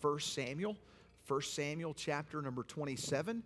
1 Samuel, 1 Samuel chapter number 27.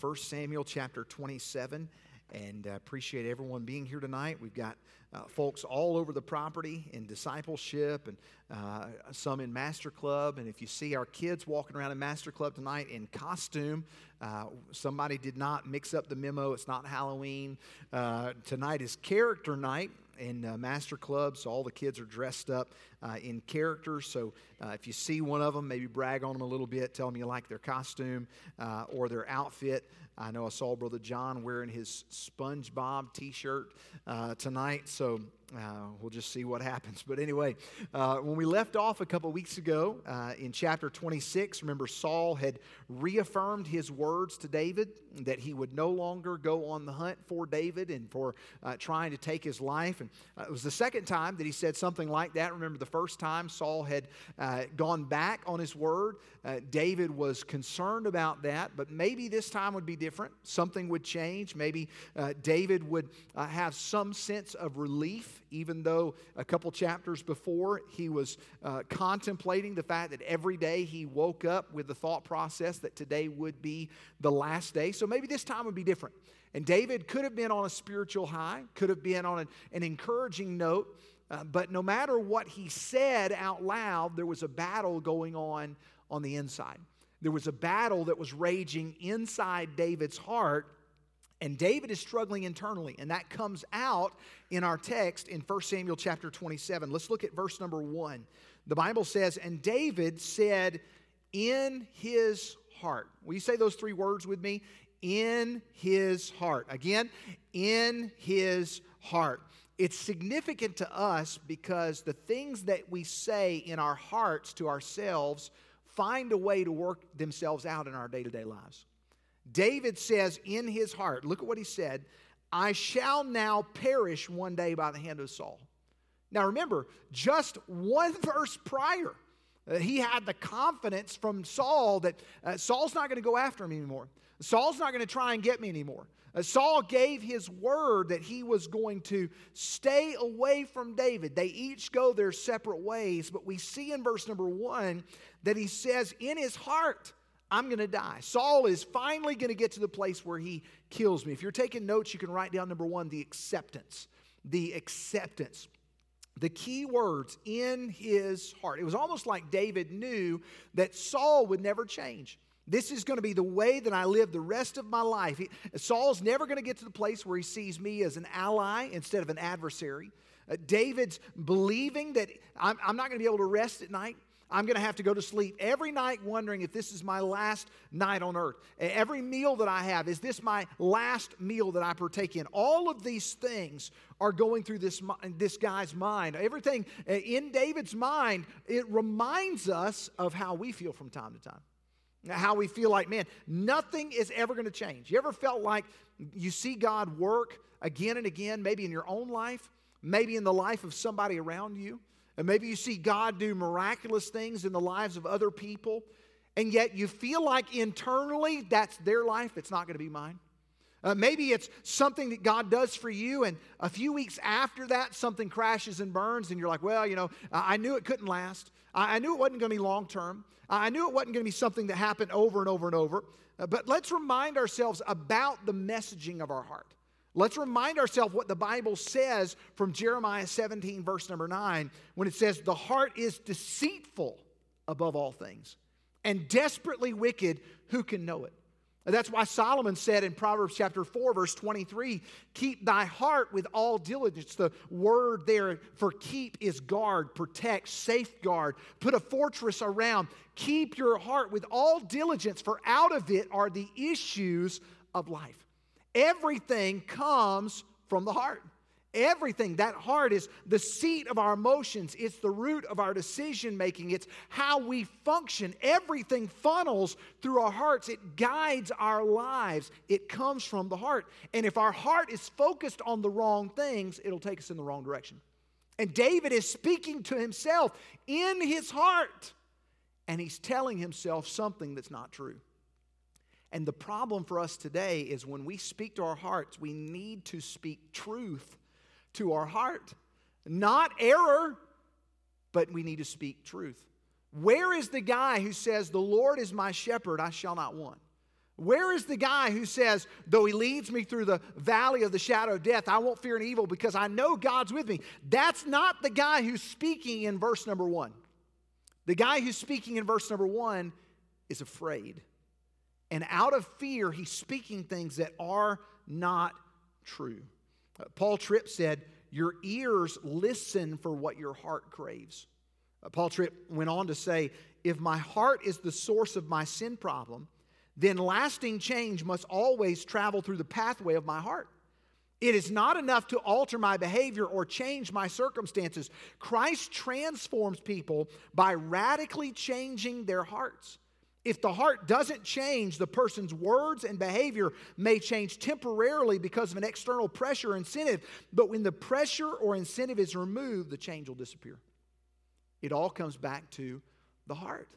1 Samuel chapter 27. And uh, appreciate everyone being here tonight. We've got uh, folks all over the property in discipleship and uh, some in Master Club. And if you see our kids walking around in Master Club tonight in costume, uh, somebody did not mix up the memo. It's not Halloween. Uh, tonight is character night in uh, Master Club, so all the kids are dressed up uh, in characters. So uh, if you see one of them, maybe brag on them a little bit, tell them you like their costume uh, or their outfit. I know I saw Brother John wearing his SpongeBob t shirt uh, tonight, so uh, we'll just see what happens. But anyway, uh, when we left off a couple weeks ago uh, in chapter 26, remember Saul had reaffirmed his words to David that he would no longer go on the hunt for David and for uh, trying to take his life. And uh, it was the second time that he said something like that. Remember, the first time Saul had uh, gone back on his word. David was concerned about that, but maybe this time would be different. Something would change. Maybe David would have some sense of relief even though a couple chapters before he was uh, contemplating the fact that every day he woke up with the thought process that today would be the last day. So maybe this time would be different. And David could have been on a spiritual high, could have been on an, an encouraging note. Uh, but no matter what he said out loud, there was a battle going on on the inside. There was a battle that was raging inside David's heart and David is struggling internally, and that comes out in our text in 1 Samuel chapter 27. Let's look at verse number 1. The Bible says, And David said, In his heart. Will you say those three words with me? In his heart. Again, in his heart. It's significant to us because the things that we say in our hearts to ourselves find a way to work themselves out in our day to day lives. David says in his heart, look at what he said, I shall now perish one day by the hand of Saul. Now remember, just one verse prior, uh, he had the confidence from Saul that uh, Saul's not going to go after him anymore. Saul's not going to try and get me anymore. Uh, Saul gave his word that he was going to stay away from David. They each go their separate ways, but we see in verse number one that he says in his heart, I'm going to die. Saul is finally going to get to the place where he kills me. If you're taking notes, you can write down number one the acceptance. The acceptance. The key words in his heart. It was almost like David knew that Saul would never change. This is going to be the way that I live the rest of my life. Saul's never going to get to the place where he sees me as an ally instead of an adversary. Uh, David's believing that I'm not going to be able to rest at night. I'm going to have to go to sleep every night wondering if this is my last night on earth. Every meal that I have, is this my last meal that I partake in? All of these things are going through this, this guy's mind. Everything in David's mind, it reminds us of how we feel from time to time. How we feel like, man, nothing is ever going to change. You ever felt like you see God work again and again, maybe in your own life, maybe in the life of somebody around you? And maybe you see God do miraculous things in the lives of other people, and yet you feel like internally that's their life, it's not going to be mine. Uh, maybe it's something that God does for you, and a few weeks after that, something crashes and burns, and you're like, well, you know, I knew it couldn't last. I, knew it wasn't going to be long term. I knew it wasn't going to be something that happened over and over and over. Uh, but let's remind ourselves about the messaging of our heart. Let's remind ourselves what the Bible says from Jeremiah 17, verse number 9, when it says, The heart is deceitful above all things and desperately wicked. Who can know it? That's why Solomon said in Proverbs chapter 4, verse 23, Keep thy heart with all diligence. The word there for keep is guard, protect, safeguard, put a fortress around. Keep your heart with all diligence, for out of it are the issues of life. Everything comes from the heart. Everything. That heart is the seat of our emotions, it's the root of our decision making, it's how we function. Everything funnels through our hearts, it guides our lives. It comes from the heart. And if our heart is focused on the wrong things, it'll take us in the wrong direction. And David is speaking to himself in his heart, and he's telling himself something that's not true. And the problem for us today is when we speak to our hearts, we need to speak truth to our heart. Not error, but we need to speak truth. Where is the guy who says, The Lord is my shepherd, I shall not want? Where is the guy who says, Though he leads me through the valley of the shadow of death, I won't fear an evil because I know God's with me? That's not the guy who's speaking in verse number one. The guy who's speaking in verse number one is afraid. And out of fear, he's speaking things that are not true. Uh, Paul Tripp said, Your ears listen for what your heart craves. Uh, Paul Tripp went on to say, If my heart is the source of my sin problem, then lasting change must always travel through the pathway of my heart. It is not enough to alter my behavior or change my circumstances. Christ transforms people by radically changing their hearts. If the heart doesn't change, the person's words and behavior may change temporarily because of an external pressure or incentive, but when the pressure or incentive is removed, the change will disappear. It all comes back to the heart.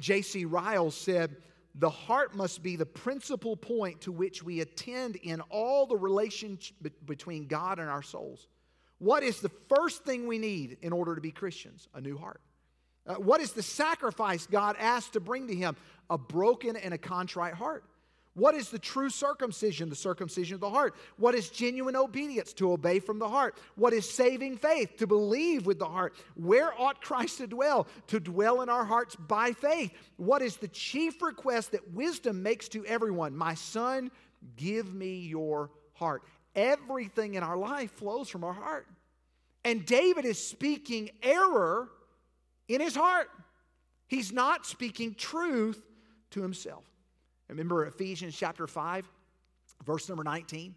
J.C. Ryle said, the heart must be the principal point to which we attend in all the relationship between God and our souls. What is the first thing we need in order to be Christians? A new heart. Uh, what is the sacrifice God asked to bring to him? A broken and a contrite heart. What is the true circumcision? The circumcision of the heart. What is genuine obedience? To obey from the heart. What is saving faith? To believe with the heart. Where ought Christ to dwell? To dwell in our hearts by faith. What is the chief request that wisdom makes to everyone? My son, give me your heart. Everything in our life flows from our heart. And David is speaking error in his heart. He's not speaking truth to himself. Remember Ephesians chapter 5, verse number 19?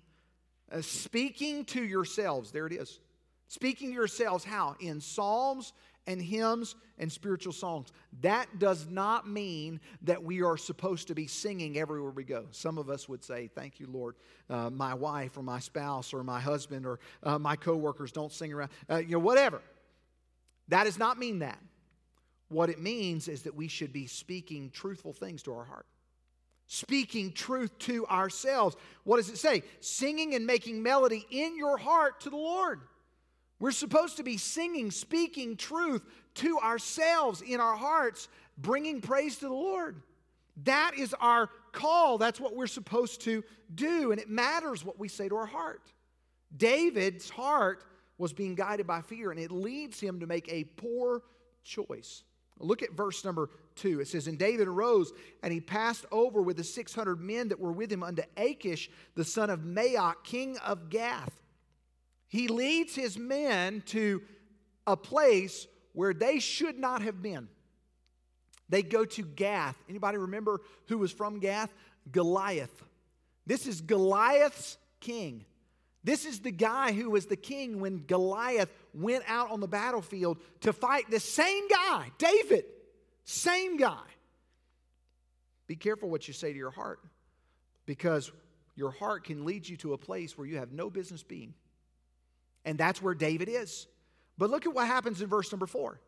Uh, speaking to yourselves, there it is. Speaking to yourselves, how? In psalms and hymns and spiritual songs. That does not mean that we are supposed to be singing everywhere we go. Some of us would say, Thank you, Lord. Uh, my wife or my spouse or my husband or uh, my coworkers don't sing around, uh, you know, whatever. That does not mean that. What it means is that we should be speaking truthful things to our heart speaking truth to ourselves. What does it say? Singing and making melody in your heart to the Lord. We're supposed to be singing, speaking truth to ourselves in our hearts, bringing praise to the Lord. That is our call. That's what we're supposed to do. And it matters what we say to our heart. David's heart was being guided by fear, and it leads him to make a poor choice. Look at verse number 2. It says, And David arose, and he passed over with the 600 men that were with him unto Achish, the son of Maoch, king of Gath. He leads his men to a place where they should not have been. They go to Gath. Anybody remember who was from Gath? Goliath. This is Goliath's king. This is the guy who was the king when Goliath went out on the battlefield to fight the same guy, David. Same guy. Be careful what you say to your heart because your heart can lead you to a place where you have no business being. And that's where David is. But look at what happens in verse number four.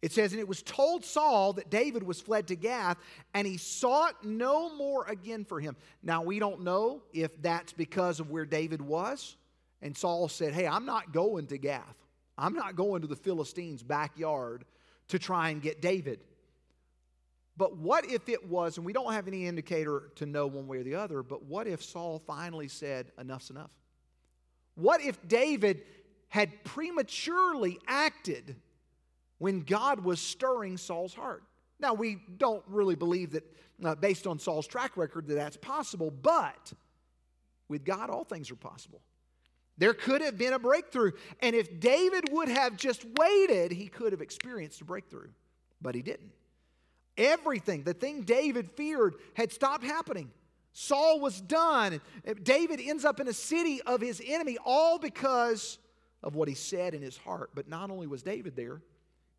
It says, And it was told Saul that David was fled to Gath, and he sought no more again for him. Now, we don't know if that's because of where David was. And Saul said, Hey, I'm not going to Gath. I'm not going to the Philistines' backyard to try and get David. But what if it was, and we don't have any indicator to know one way or the other, but what if Saul finally said, Enough's enough? What if David had prematurely acted when God was stirring Saul's heart? Now, we don't really believe that, uh, based on Saul's track record, that that's possible, but with God, all things are possible. There could have been a breakthrough. And if David would have just waited, he could have experienced a breakthrough. But he didn't. Everything, the thing David feared, had stopped happening. Saul was done. David ends up in a city of his enemy, all because of what he said in his heart. But not only was David there,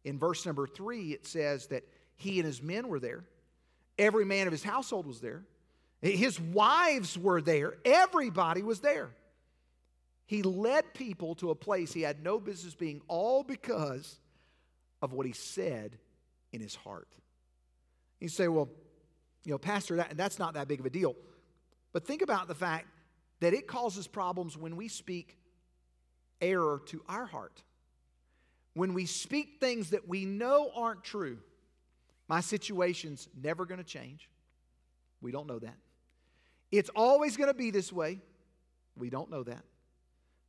in verse number three, it says that he and his men were there. Every man of his household was there. His wives were there. Everybody was there. He led people to a place he had no business being, all because of what he said in his heart. You say, well, you know, Pastor, that, that's not that big of a deal. But think about the fact that it causes problems when we speak error to our heart. When we speak things that we know aren't true. My situation's never going to change. We don't know that. It's always going to be this way. We don't know that.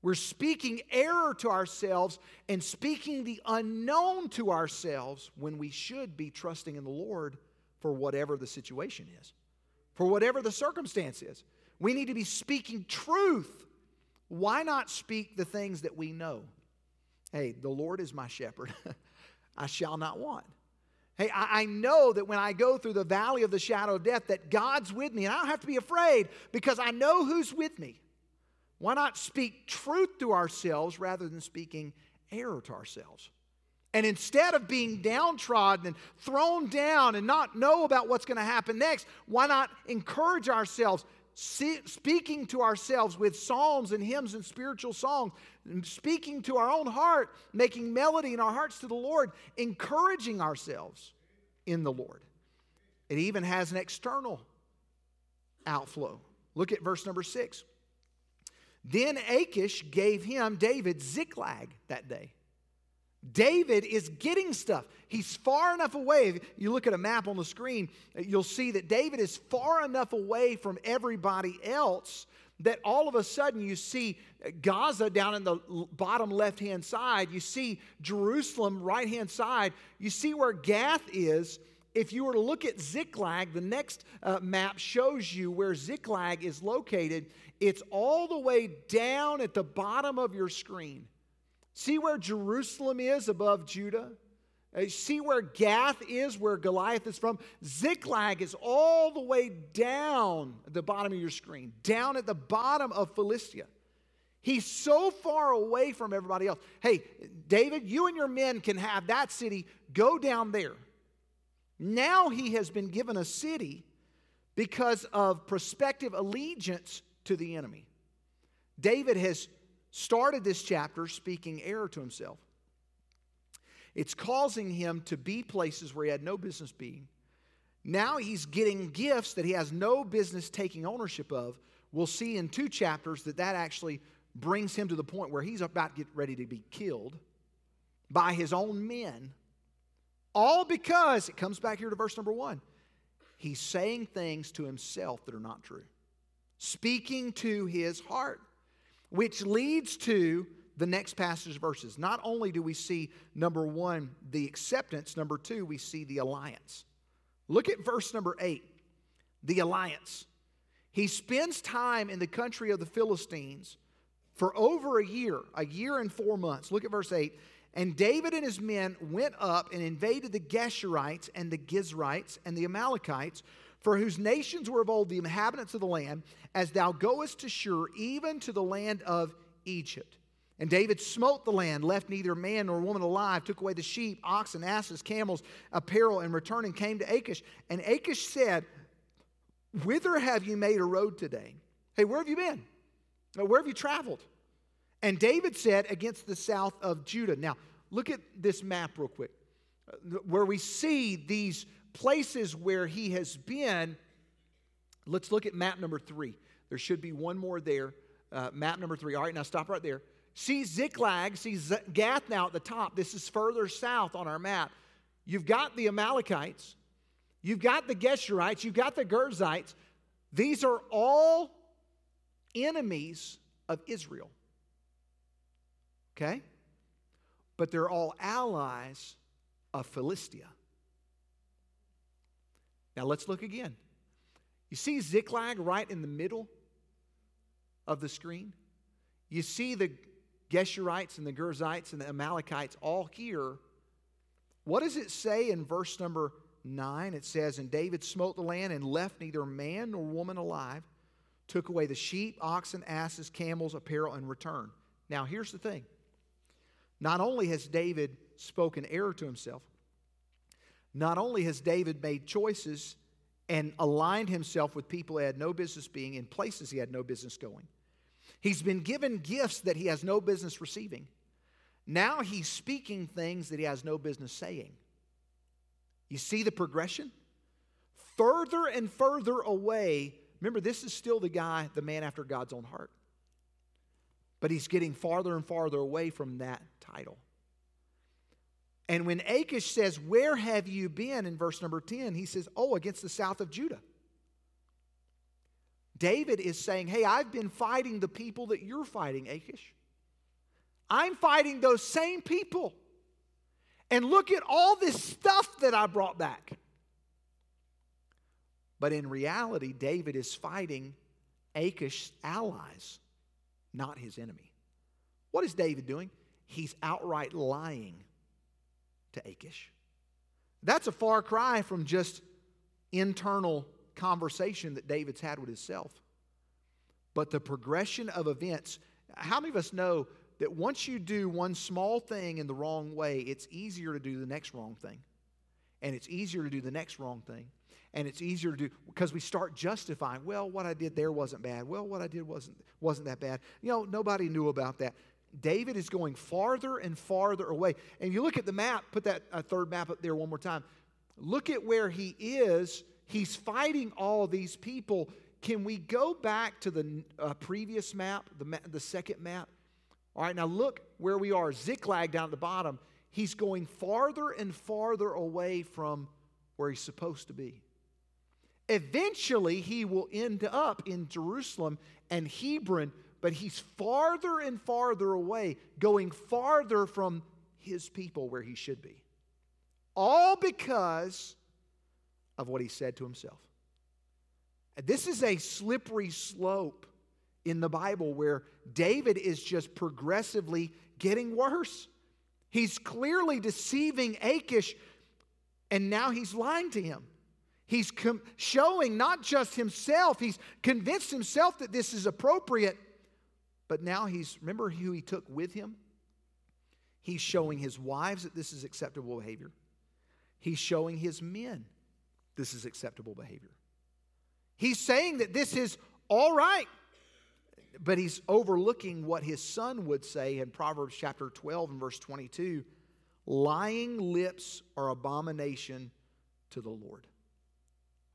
We're speaking error to ourselves and speaking the unknown to ourselves when we should be trusting in the Lord for whatever the situation is, for whatever the circumstance is. We need to be speaking truth. Why not speak the things that we know? Hey, the Lord is my shepherd. I shall not want. Hey, I, I, know that when I go through the valley of the shadow of death, that God's with me, and I don't have to be afraid because I know who's with me. Why not speak truth to ourselves rather than speaking error to ourselves? And instead of being downtrodden and thrown down and not know about what's going to happen next, why not encourage ourselves? Speaking to ourselves with psalms and hymns and spiritual songs, speaking to our own heart, making melody in our hearts to the Lord, encouraging ourselves in the Lord. It even has an external outflow. Look at verse number six. Then Achish gave him, David, Ziklag that day. David is getting stuff. He's far enough away. If you look at a map on the screen, you'll see that David is far enough away from everybody else that all of a sudden you see Gaza down in the bottom left hand side. You see Jerusalem right hand side. You see where Gath is. If you were to look at Ziklag, the next uh, map shows you where Ziklag is located. It's all the way down at the bottom of your screen. See where Jerusalem is above Judah? Uh, see where Gath is, where Goliath is from? Ziklag is all the way down at the bottom of your screen, down at the bottom of Philistia. He's so far away from everybody else. Hey, David, you and your men can have that city. Go down there. Now he has been given a city because of prospective allegiance to the enemy. David has started this chapter speaking error to himself. It's causing him to be places where he had no business being. Now he's getting gifts that he has no business taking ownership of. We'll see in two chapters that that actually brings him to the point where he's about to get ready to be killed by his own men. All because, it comes back here to verse number one, he's saying things to himself that are not true, speaking to his heart which leads to the next passage verses. Not only do we see, number one, the acceptance, number two, we see the alliance. Look at verse number eight the alliance. He spends time in the country of the Philistines for over a year, a year and four months. Look at verse 8. And David and his men went up and invaded the Geshurites and the Gizrites and the Amalekites for whose nations were of old the inhabitants of the land, as thou goest to Shur, even to the land of Egypt. And David smote the land, left neither man nor woman alive, took away the sheep, oxen, asses, camels, apparel, and returned and came to Achish. And Achish said, Whither have you made a road today? Hey, where have you been? Where have you traveled? And David said, Against the south of Judah. Now, look at this map real quick, uh, where we see these places where he has been, let's look at map number three. There should be one more there. Uh, map number three. All right, now stop right there. See Ziklag, see Gath now at the top. This is further south on our map. You've got the Amalekites, you've got the Geshurites, you've got the Gerzites. These are all enemies of Israel. Okay? But they're all allies of Philistia. Now let's look again. You see Ziklag right in the middle of the screen? You see the Geshurites and the Girzites and the Amalekites all here. What does it say in verse number 9? It says, And David smote the land and left neither man nor woman alive, took away the sheep, oxen, asses, camels, apparel, and returned. Now, here's the thing. Not only has David spoken error to himself, not only has David made choices and aligned himself with people he had no business being in places he had no business going, he's been given gifts that he has no business receiving. Now he's speaking things that he has no business saying. You see the progression? Further and further away. Remember, this is still the guy, the man after God's own heart. But he's getting farther and farther away from that title. And when Achish says, Where have you been? in verse number 10, he says, Oh, against the south of Judah. David is saying, Hey, I've been fighting the people that you're fighting, Achish. I'm fighting those same people. And look at all this stuff that I brought back. But in reality, David is fighting Achish's allies, not his enemy. What is David doing? He's outright lying to Achish. That's a far cry from just internal conversation that David's had with himself. But the progression of events, how many of us know that once you do one small thing in the wrong way, it's easier to do the next wrong thing? And it's easier to do the next wrong thing. And it's easier to do because we start justifying, well, what I did there wasn't bad. Well, what I did wasn't, wasn't that bad. You know, nobody knew about that. David is going farther and farther away. And you look at the map, put that uh, third map up there one more time. Look at where he is. He's fighting all these people. Can we go back to the uh, previous map, the, ma- the second map? All right, now look where we are. Ziklag down at the bottom. He's going farther and farther away from where he's supposed to be. Eventually, he will end up in Jerusalem and Hebron, but he's farther and farther away, going farther from his people where he should be. All because of what he said to himself. This is a slippery slope in the Bible where David is just progressively getting worse. He's clearly deceiving Achish, and now he's lying to him. He's com- showing not just himself, he's convinced himself that this is appropriate, but now he's, remember who he took with him? He's showing his wives that this is acceptable behavior. He's showing his men this is acceptable behavior. He's saying that this is all right, but he's overlooking what his son would say in Proverbs chapter 12 and verse 22 lying lips are abomination to the Lord.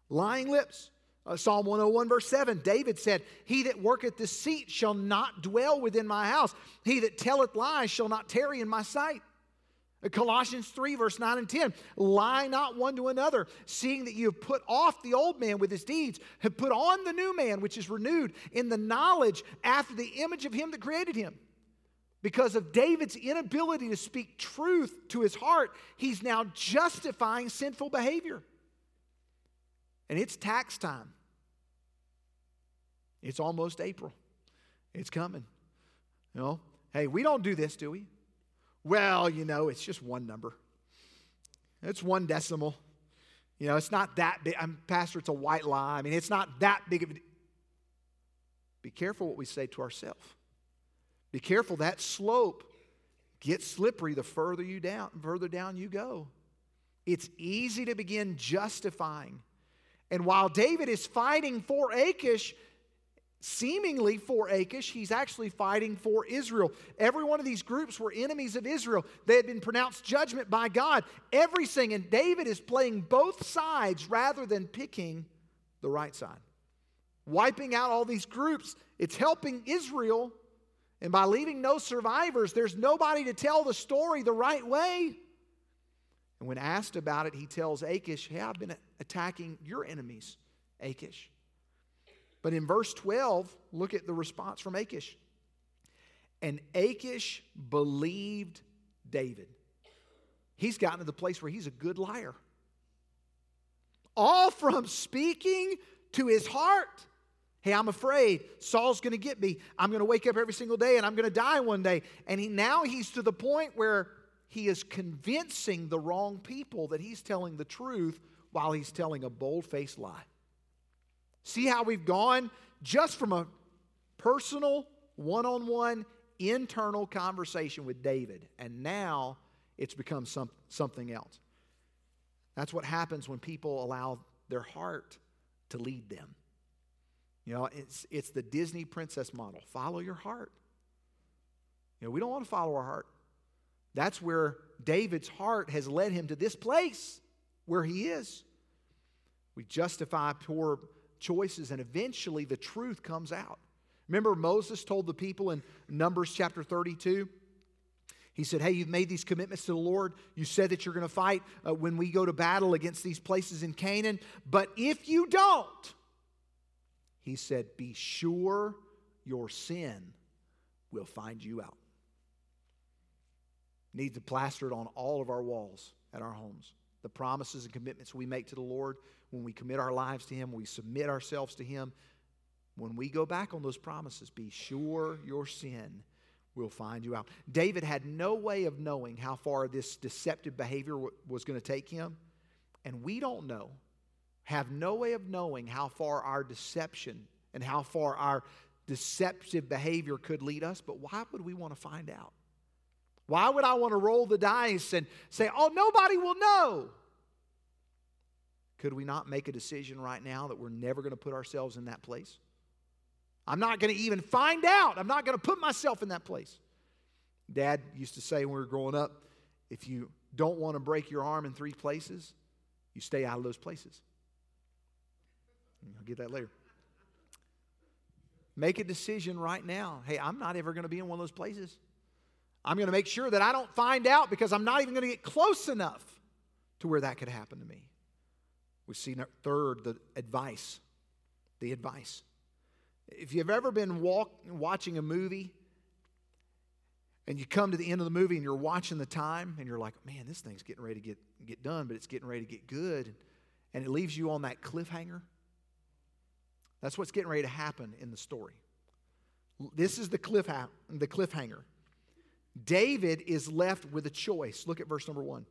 Lying lips. Uh, Psalm 101, verse 7, David said, He that worketh deceit shall not dwell within my house. He that telleth lies shall not tarry in my sight. Uh, Colossians 3, verse 9 and 10, lie not one to another, seeing that you have put off the old man with his deeds, have put on the new man, which is renewed in the knowledge after the image of him that created him. Because of David's inability to speak truth to his heart, he's now justifying sinful behavior. And it's tax time. It's almost April. It's coming. You know, hey, we don't do this, do we? Well, you know, it's just one number. It's one decimal. You know, it's not that big. I'm pastor, it's a white lie. I mean, it's not that big of a Be careful what we say to ourselves. Be careful that slope gets slippery the further you down, further down you go. It's easy to begin justifying and while David is fighting for Achish, seemingly for Achish, he's actually fighting for Israel. Every one of these groups were enemies of Israel. They had been pronounced judgment by God. Everything, and David is playing both sides rather than picking the right side. Wiping out all these groups, it's helping Israel. And by leaving no survivors, there's nobody to tell the story the right way. And when asked about it, he tells Achish, Hey, I've been attacking your enemies, Achish. But in verse 12, look at the response from Achish. And Achish believed David. He's gotten to the place where he's a good liar. All from speaking to his heart. Hey, I'm afraid Saul's going to get me. I'm going to wake up every single day and I'm going to die one day. And he, now he's to the point where he is convincing the wrong people that he's telling the truth while he's telling a bold faced lie. See how we've gone just from a personal, one on one, internal conversation with David, and now it's become some, something else. That's what happens when people allow their heart to lead them. You know, it's, it's the Disney princess model follow your heart. You know, we don't want to follow our heart. That's where David's heart has led him to this place where he is. We justify poor choices, and eventually the truth comes out. Remember, Moses told the people in Numbers chapter 32? He said, Hey, you've made these commitments to the Lord. You said that you're going to fight uh, when we go to battle against these places in Canaan. But if you don't, he said, Be sure your sin will find you out. Need to plaster it on all of our walls at our homes. The promises and commitments we make to the Lord when we commit our lives to Him, we submit ourselves to Him, when we go back on those promises, be sure your sin will find you out. David had no way of knowing how far this deceptive behavior was going to take him. And we don't know, have no way of knowing how far our deception and how far our deceptive behavior could lead us. But why would we want to find out? Why would I want to roll the dice and say, oh, nobody will know? Could we not make a decision right now that we're never going to put ourselves in that place? I'm not going to even find out. I'm not going to put myself in that place. Dad used to say when we were growing up if you don't want to break your arm in three places, you stay out of those places. I'll get that later. Make a decision right now. Hey, I'm not ever going to be in one of those places. I'm going to make sure that I don't find out because I'm not even going to get close enough to where that could happen to me. We see third, the advice. The advice. If you've ever been walk, watching a movie and you come to the end of the movie and you're watching the time and you're like, man, this thing's getting ready to get, get done, but it's getting ready to get good, and it leaves you on that cliffhanger, that's what's getting ready to happen in the story. This is the, cliff the cliffhanger. David is left with a choice. Look at verse number one.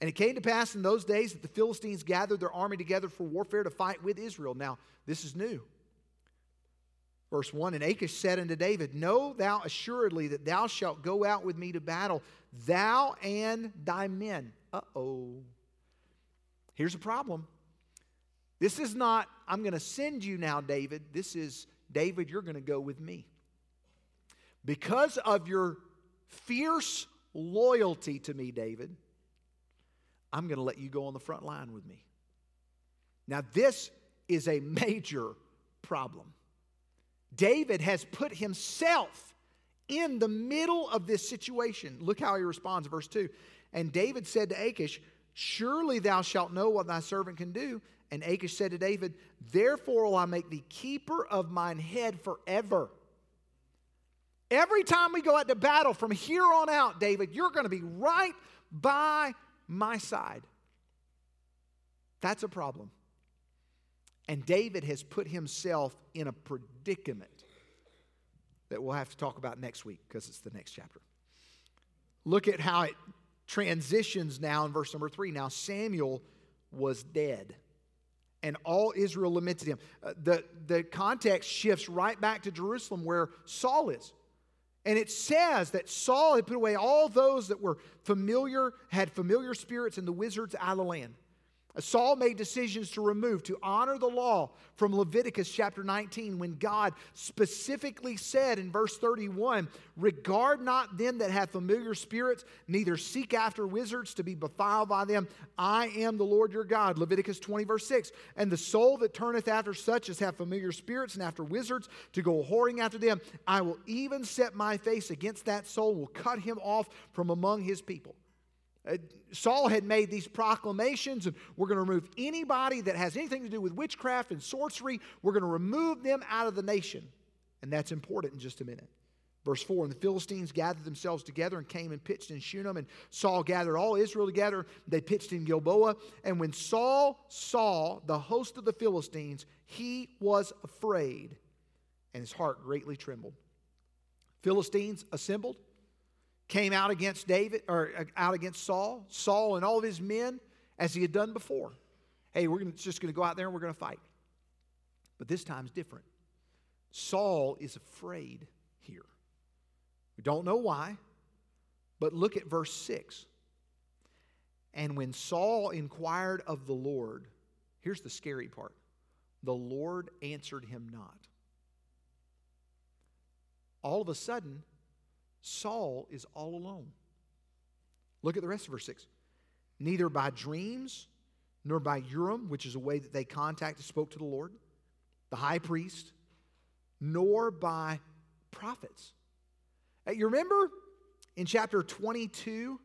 And it came to pass in those days that the Philistines gathered their army together for warfare to fight with Israel. Now, this is new. Verse 1 And Achish said unto David, Know thou assuredly that thou shalt go out with me to battle, thou and thy men. Uh oh. Here's a problem. This is not, I'm going to send you now, David. This is, David, you're going to go with me. Because of your fierce loyalty to me, David, I'm going to let you go on the front line with me. Now, this is a major problem. David has put himself in the middle of this situation. Look how he responds, verse 2. And David said to Achish, Surely thou shalt know what thy servant can do. And Achish said to David, Therefore will I make thee keeper of mine head forever. Every time we go out to battle from here on out, David, you're going to be right by my side. That's a problem. And David has put himself in a predicament that we'll have to talk about next week because it's the next chapter. Look at how it transitions now in verse number three. Now, Samuel was dead, and all Israel lamented him. Uh, the, the context shifts right back to Jerusalem where Saul is. And it says that Saul had put away all those that were familiar, had familiar spirits and the wizards out of the land. Saul made decisions to remove, to honor the law from Leviticus chapter 19 when God specifically said in verse 31 Regard not them that have familiar spirits, neither seek after wizards to be defiled by them. I am the Lord your God. Leviticus 20, verse 6. And the soul that turneth after such as have familiar spirits and after wizards to go whoring after them, I will even set my face against that soul, will cut him off from among his people. Uh, Saul had made these proclamations, and we're going to remove anybody that has anything to do with witchcraft and sorcery. We're going to remove them out of the nation. And that's important in just a minute. Verse 4 And the Philistines gathered themselves together and came and pitched in Shunem, and Saul gathered all Israel together. They pitched in Gilboa. And when Saul saw the host of the Philistines, he was afraid, and his heart greatly trembled. Philistines assembled came out against David or uh, out against Saul, Saul and all of his men, as he had done before. Hey, we're gonna, just going to go out there and we're going to fight. But this time's different. Saul is afraid here. We don't know why, but look at verse 6. And when Saul inquired of the Lord, here's the scary part the Lord answered him not. All of a sudden, Saul is all alone. Look at the rest of verse 6. Neither by dreams nor by Urim, which is a way that they contacted, spoke to the Lord, the high priest, nor by prophets. You remember in chapter 22,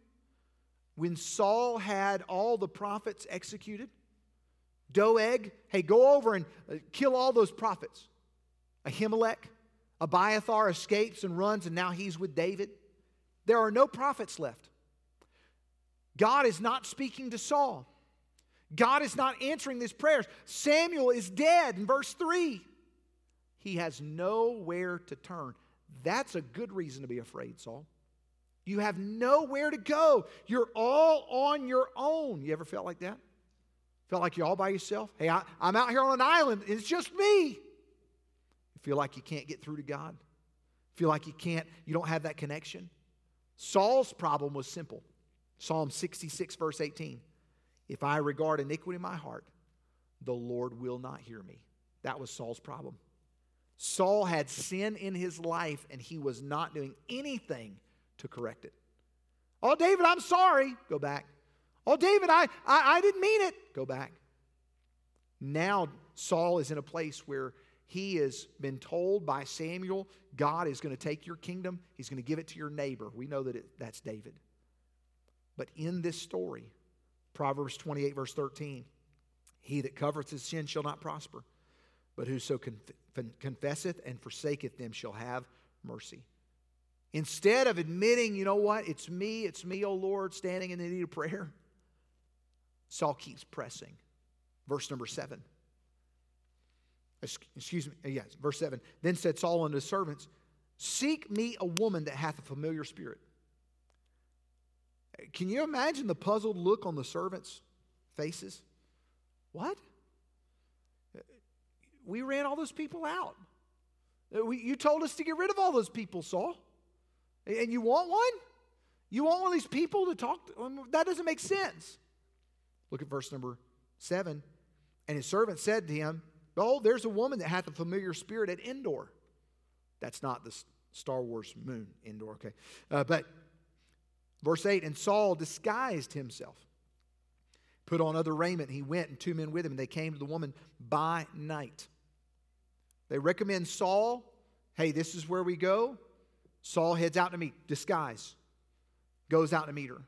when Saul had all the prophets executed, Doeg, hey, go over and uh, kill all those prophets. Ahimelech, Abiathar escapes and runs, and now he's with David. There are no prophets left. God is not speaking to Saul. God is not answering these prayers. Samuel is dead in verse 3. He has nowhere to turn. That's a good reason to be afraid, Saul. You have nowhere to go. You're all on your own. You ever felt like that? Felt like you're all by yourself? Hey, I, am out here on an island. It's just me. Feel like you can't get through to God? Feel like you can't, you don't have that connection? Saul's problem was simple. Psalm 66, verse 18. If I regard iniquity in my heart, the Lord will not hear me. That was Saul's problem. Saul had sin in his life and he was not doing anything to correct it. Oh, David, I'm sorry. Go back. Oh, David, I, I, I didn't mean it. Go back. Now, Saul is in a place where he has been told by Samuel, God is going to take your kingdom, he's going to give it to your neighbor. We know that it, that's David. But in this story, Proverbs 28, verse 13, he that covereth his sin shall not prosper, but whoso confesseth and forsaketh them shall have mercy. Instead of admitting, you know what, it's me, it's me, O Lord, standing in the need of prayer, Saul keeps pressing. Verse number seven. Excuse me, uh, yes, verse seven. Then said Saul unto his servants, Seek me a woman that hath a familiar spirit. Uh, can you imagine the puzzled look on the servants' faces? What? Uh, we ran all those people out. You told us to get rid of all those people, Saul. And you want one? You want one of these people to talk to? Um, that doesn't make sense. Look at verse number seven. And his servant said to him, Oh, there's a woman that hath a familiar spirit at Endor. That's not the Star Wars moon, Endor, okay. Uh, but verse 8, and Saul disguised himself, put on other raiment, he went, and two men with him, and they came to the woman by night. They recommend Saul, hey, this is where we go. Saul heads out to meet, disguise, goes out to meet her.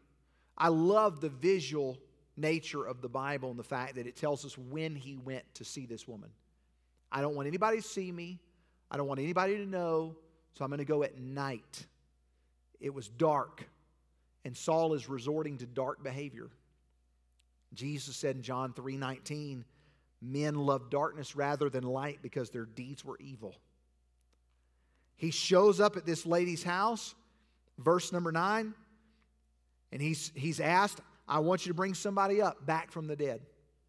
I love the visual nature of the Bible and the fact that it tells us when he went to see this woman. I don't want anybody to see me. I don't want anybody to know, so I'm going to go at night. It was dark, and Saul is resorting to dark behavior. Jesus said in John 3:19, men love darkness rather than light because their deeds were evil. He shows up at this lady's house, verse number nine, and he's, he's asked, I want you to bring somebody up back from the dead.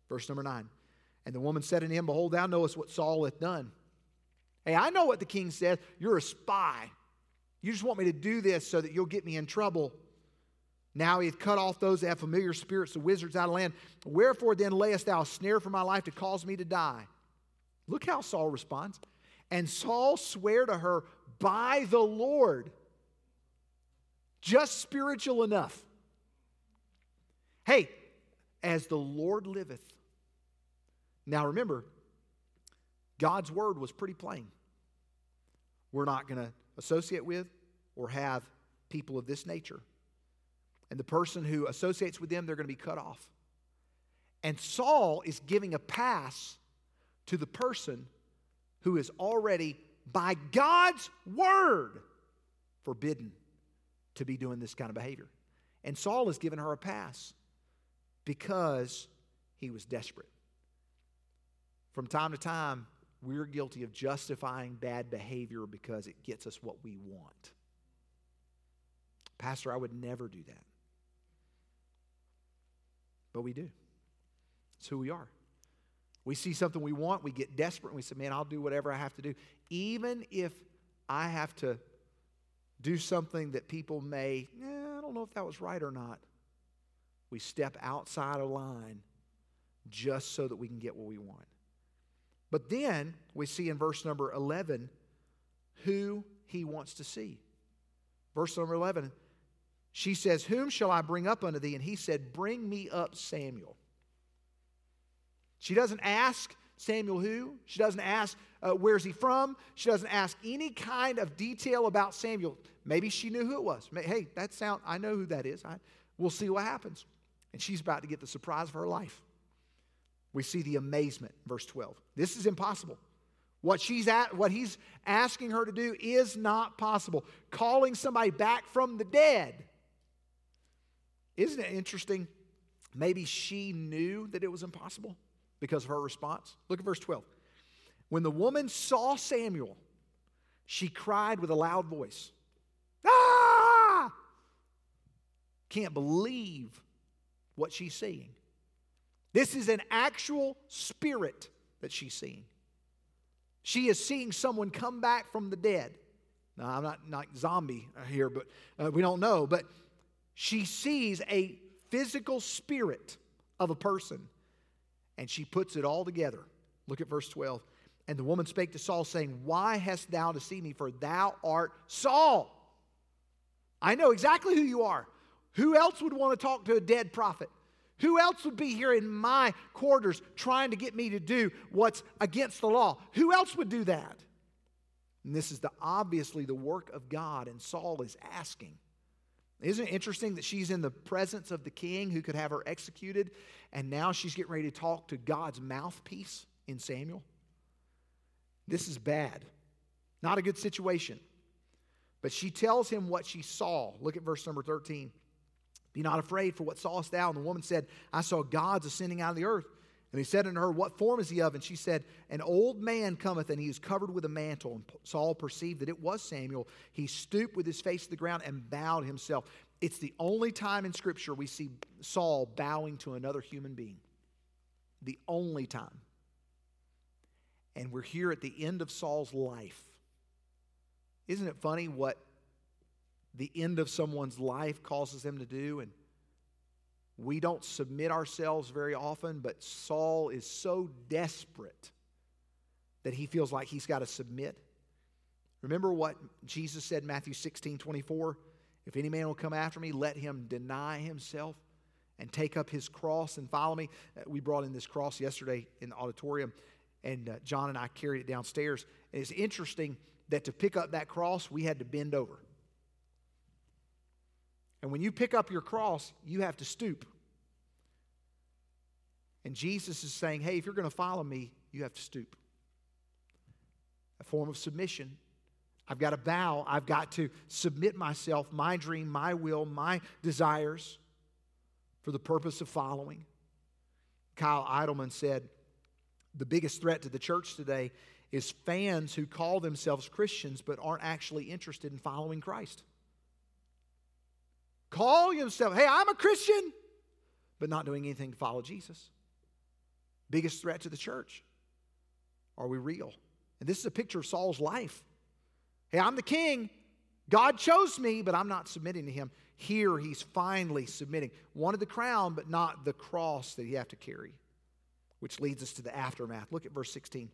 Verse number nine. And the woman said unto him, Behold, thou knowest what Saul hath done. Hey, I know what the king said. You're a spy. You just want me to do this so that you'll get me in trouble. Now he hath cut off those that have familiar spirits, the wizards out of land. Wherefore then layest thou a snare for my life to cause me to die? Look how Saul responds. And Saul sware to her by the Lord. Just spiritual enough. Hey, as the Lord liveth. Now remember, God's word was pretty plain. We're not going to associate with or have people of this nature. And the person who associates with them, they're going to be cut off. And Saul is giving a pass to the person who is already by God's word, forbidden to be doing this kind of behavior. And Saul has given her a pass because he was desperate. From time to time, we're guilty of justifying bad behavior because it gets us what we want. Pastor, I would never do that. But we do. It's who we are. We see something we want, we get desperate, and we say, Man, I'll do whatever I have to do. Even if I have to do something that people may, eh, I don't know if that was right or not. We step outside of line just so that we can get what we want. But then we see in verse number 11 who he wants to see. Verse number 11, she says, Whom shall I bring up unto thee? And he said, Bring me up Samuel. She doesn't ask, Samuel who. She doesn't ask, uh, where's he from? She doesn't ask any kind of detail about Samuel. Maybe she knew who it was. Hey, that sound, I know who that is. I, we'll see what happens. And she's about to get the surprise of her life. We see the amazement, verse 12. This is impossible. What she's at, what he's asking her to do is not possible. Calling somebody back from the dead. Isn't it interesting? Maybe she knew that it was impossible because of her response. Look at verse 12. When the woman saw Samuel, she cried with a loud voice, Ah! Can't believe what she's seeing. This is an actual spirit that she's seeing. She is seeing someone come back from the dead. Now, I'm not, not zombie here, but uh, we don't know. But she sees a physical spirit of a person and she puts it all together. Look at verse 12. And the woman spake to Saul, saying, Why hast thou see me? For thou art Saul. I know exactly who you are. Who else would want to talk to a dead prophet? Who else would be here in my quarters trying to get me to do what's against the law? Who else would do that? And this is the obviously the work of God, and Saul is asking. Isn't it interesting that she's in the presence of the king who could have her executed, and now she's getting ready to talk to God's mouthpiece in Samuel? This is bad. Not a good situation. But she tells him what she saw. Look at verse number 13. Be not afraid, for what sawest thou? And the woman said, I saw gods ascending out of the earth. And he said unto her, What form is he of? And she said, An old man cometh, and he is covered with a mantle. And Saul perceived that it was Samuel. He stooped with his face to the ground and bowed himself. It's the only time in Scripture we see Saul bowing to another human being. The only time. And we're here at the end of Saul's life. Isn't it funny what the end of someone's life causes them to do? And we don't submit ourselves very often, but Saul is so desperate that he feels like he's got to submit. Remember what Jesus said in Matthew 16 24? If any man will come after me, let him deny himself and take up his cross and follow me. Uh, we brought in this cross yesterday in the auditorium, and uh, John and I carried it downstairs. And it's interesting that to pick up that cross, we had to bend over. And when you pick up your cross, you have to stoop. And Jesus is saying, hey, if you're going to follow me, you have to stoop. A form of submission. I've got to bow. I've got to submit myself, my dream, my will, my desires for the purpose of following. Kyle Idleman said, the biggest threat to the church today is fans who call themselves Christians but aren't actually interested in following Christ. Call yourself, hey, I'm a Christian, but not doing anything to follow Jesus. Biggest threat to the church. Are we real? And this is a picture of Saul's life. Hey, I'm the king. God chose me, but I'm not submitting to him. Here, he's finally submitting. Wanted the crown, but not the cross that he have to carry, which leads us to the aftermath. Look at verse 16.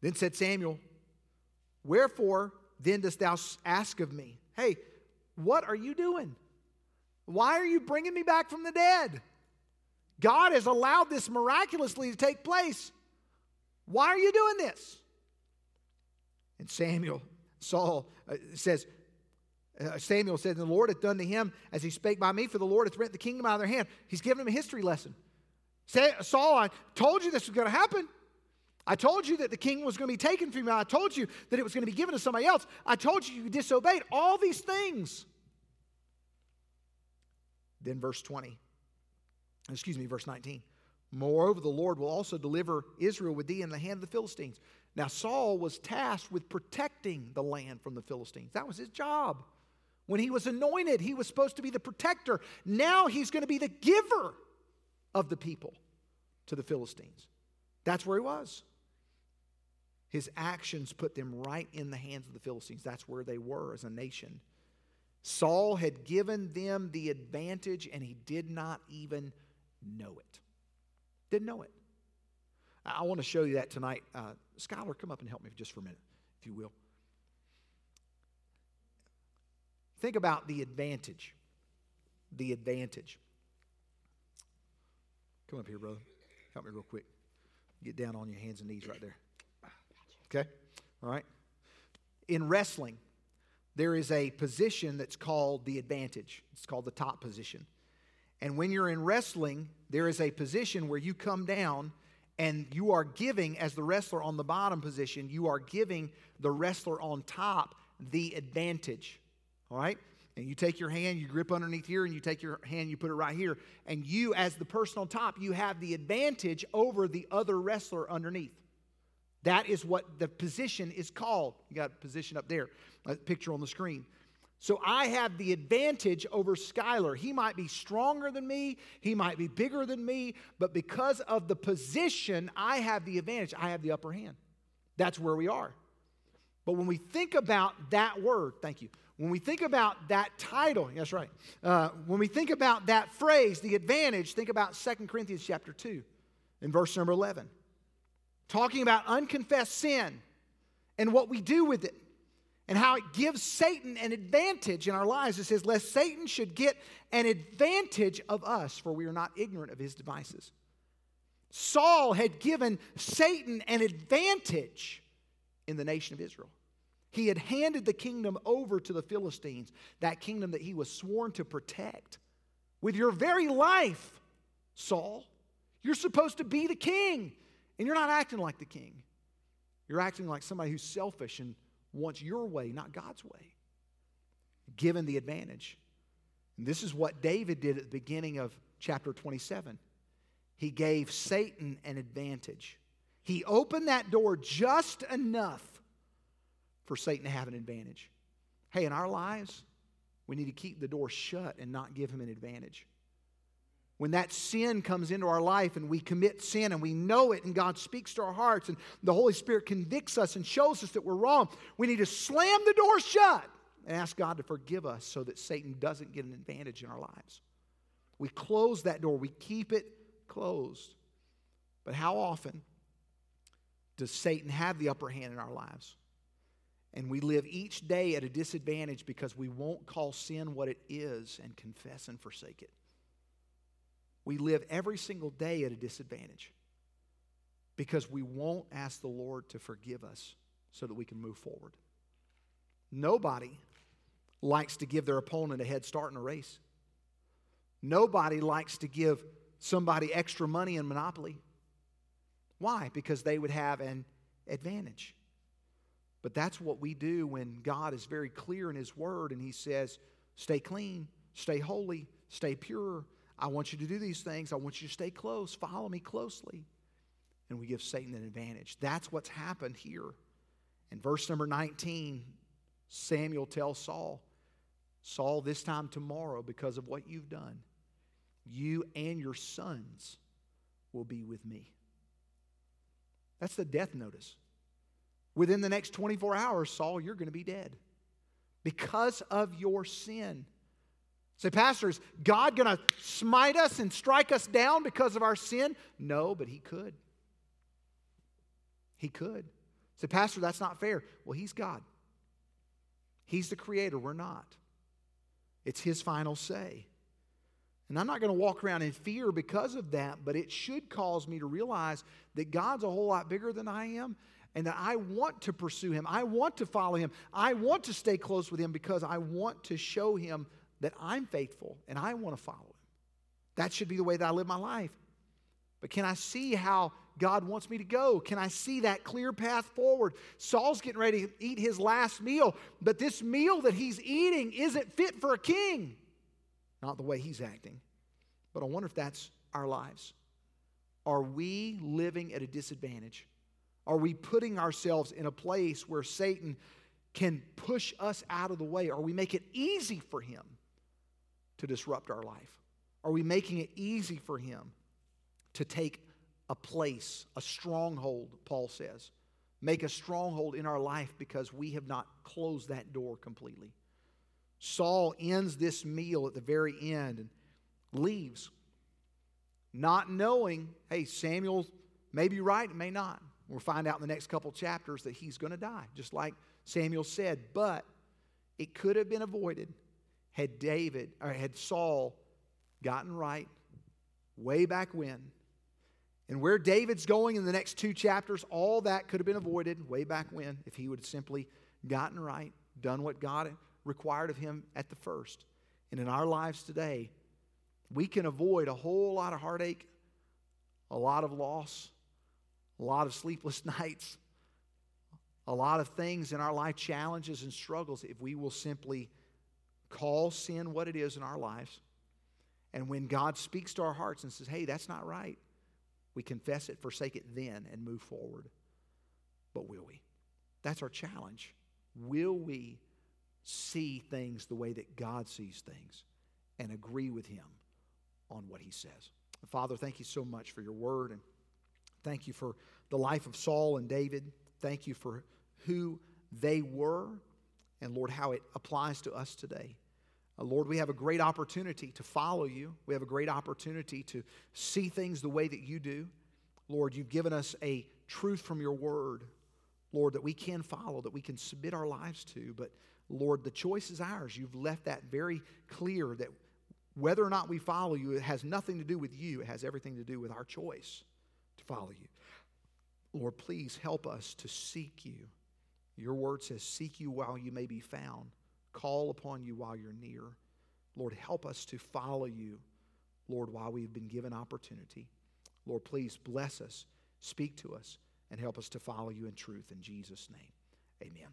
Then said Samuel, Wherefore then dost thou ask of me? Hey, what are you doing? Why are you bringing me back from the dead? God has allowed this miraculously to take place. Why are you doing this? And Samuel, Saul uh, says, uh, Samuel said, The Lord hath done to him as he spake by me, for the Lord hath rent the kingdom out of their hand. He's giving him a history lesson. Saul, I told you this was going to happen. I told you that the king was going to be taken from you. I told you that it was going to be given to somebody else. I told you you disobeyed. All these things. Then, verse 20, excuse me, verse 19. Moreover, the Lord will also deliver Israel with thee in the hand of the Philistines. Now, Saul was tasked with protecting the land from the Philistines. That was his job. When he was anointed, he was supposed to be the protector. Now he's going to be the giver of the people to the Philistines. That's where he was. His actions put them right in the hands of the Philistines. That's where they were as a nation. Saul had given them the advantage and he did not even know it. Didn't know it. I want to show you that tonight. Uh, Skylar, come up and help me just for a minute, if you will. Think about the advantage. The advantage. Come up here, brother. Help me real quick. Get down on your hands and knees right there. Okay? All right? In wrestling, there is a position that's called the advantage. It's called the top position. And when you're in wrestling, there is a position where you come down and you are giving, as the wrestler on the bottom position, you are giving the wrestler on top the advantage. All right? And you take your hand, you grip underneath here, and you take your hand, you put it right here. And you, as the person on top, you have the advantage over the other wrestler underneath. That is what the position is called. You got position up there, a picture on the screen. So I have the advantage over Skylar. He might be stronger than me, he might be bigger than me, but because of the position, I have the advantage. I have the upper hand. That's where we are. But when we think about that word, thank you. When we think about that title, that's right. Uh, when we think about that phrase, the advantage, think about Second Corinthians chapter 2 in verse number 11. Talking about unconfessed sin and what we do with it and how it gives Satan an advantage in our lives. It says, Lest Satan should get an advantage of us, for we are not ignorant of his devices. Saul had given Satan an advantage in the nation of Israel. He had handed the kingdom over to the Philistines, that kingdom that he was sworn to protect. With your very life, Saul, you're supposed to be the king, and you're not acting like the king. You're acting like somebody who's selfish and wants your way, not God's way. Given the advantage. And this is what David did at the beginning of chapter 27. He gave Satan an advantage. He opened that door just enough for Satan to have an advantage. Hey, in our lives, we need to keep the door shut and not give him an advantage. When that sin comes into our life and we commit sin and we know it and God speaks to our hearts and the Holy Spirit convicts us and shows us that we're wrong, we need to slam the door shut and ask God to forgive us so that Satan doesn't get an advantage in our lives. We close that door, we keep it closed. But how often does Satan have the upper hand in our lives? And we live each day at a disadvantage because we won't call sin what it is and confess and forsake it. We live every single day at a disadvantage because we won't ask the Lord to forgive us so that we can move forward. Nobody likes to give their opponent a head start in a race. Nobody likes to give somebody extra money in Monopoly. Why? Because they would have an advantage. But that's what we do when God is very clear in His Word and He says, stay clean, stay holy, stay pure. I want you to do these things. I want you to stay close. Follow me closely. And we give Satan an advantage. That's what's happened here. In verse number 19, Samuel tells Saul, Saul, this time tomorrow, because of what you've done, you and your sons will be with me. That's the death notice. Within the next 24 hours, Saul, you're going to be dead because of your sin. Say, Pastor, is God going to smite us and strike us down because of our sin? No, but He could. He could. Say, Pastor, that's not fair. Well, He's God. He's the creator. We're not. It's His final say. And I'm not going to walk around in fear because of that, but it should cause me to realize that God's a whole lot bigger than I am and that I want to pursue him. I want to follow him. I want to stay close with him because I want to show him that I'm faithful and I want to follow him. That should be the way that I live my life. But can I see how God wants me to go? Can I see that clear path forward? Saul's getting ready to eat his last meal, but this meal that he's eating isn't fit for a king. Not the way he's acting. But I wonder if that's our lives. Are we living at a disadvantage? Are we putting ourselves in a place where Satan can push us out of the way? Are we make it easy for him to disrupt our life? Are we making it easy for him to take a place, a stronghold, Paul says? Make a stronghold in our life because we have not closed that door completely. Saul ends this meal at the very end and leaves, not knowing, hey, Samuel may be right, may not. We'll find out in the next couple chapters that he's going to die, just like Samuel said. But it could have been avoided had David or had Saul gotten right way back when And where David's going in the next two chapters, all that could have been avoided way back when if he would have simply gotten right, done what God required of him at the first. And in our lives today, we can avoid a whole lot of heartache, a lot of loss, a lot of sleepless nights, a lot of things in our life, challenges and struggles, if we will simply call sin what it is in our lives. And when God speaks to our hearts and says, hey, that's not right, we confess it, forsake it then, and move forward. But will we? That's our challenge. Will we see things the way that God sees things and agree with Him on what He says? Father, thank you so much for your word and thank you for the life of Saul and David. Thank you for who they were and, Lord, how it applies to us today. Uh, Lord, we have a great opportunity to follow you. We have a great opportunity to see things the way that you do. Lord, you've given us a truth from your word, Lord, that we can follow, that we can submit our lives to. But Lord, the choice is ours. You've left that very clear that whether or not we follow you, it has nothing to do with you, it has everything to do with our choice to follow you. Lord, please help us to seek you. Your word says, Seek you while you may be found call upon you while you're near. Lord, help us to follow you, Lord, while we've been given opportunity. Lord, please bless us, speak to us, and help us to follow you in truth. In Jesus' name, amen.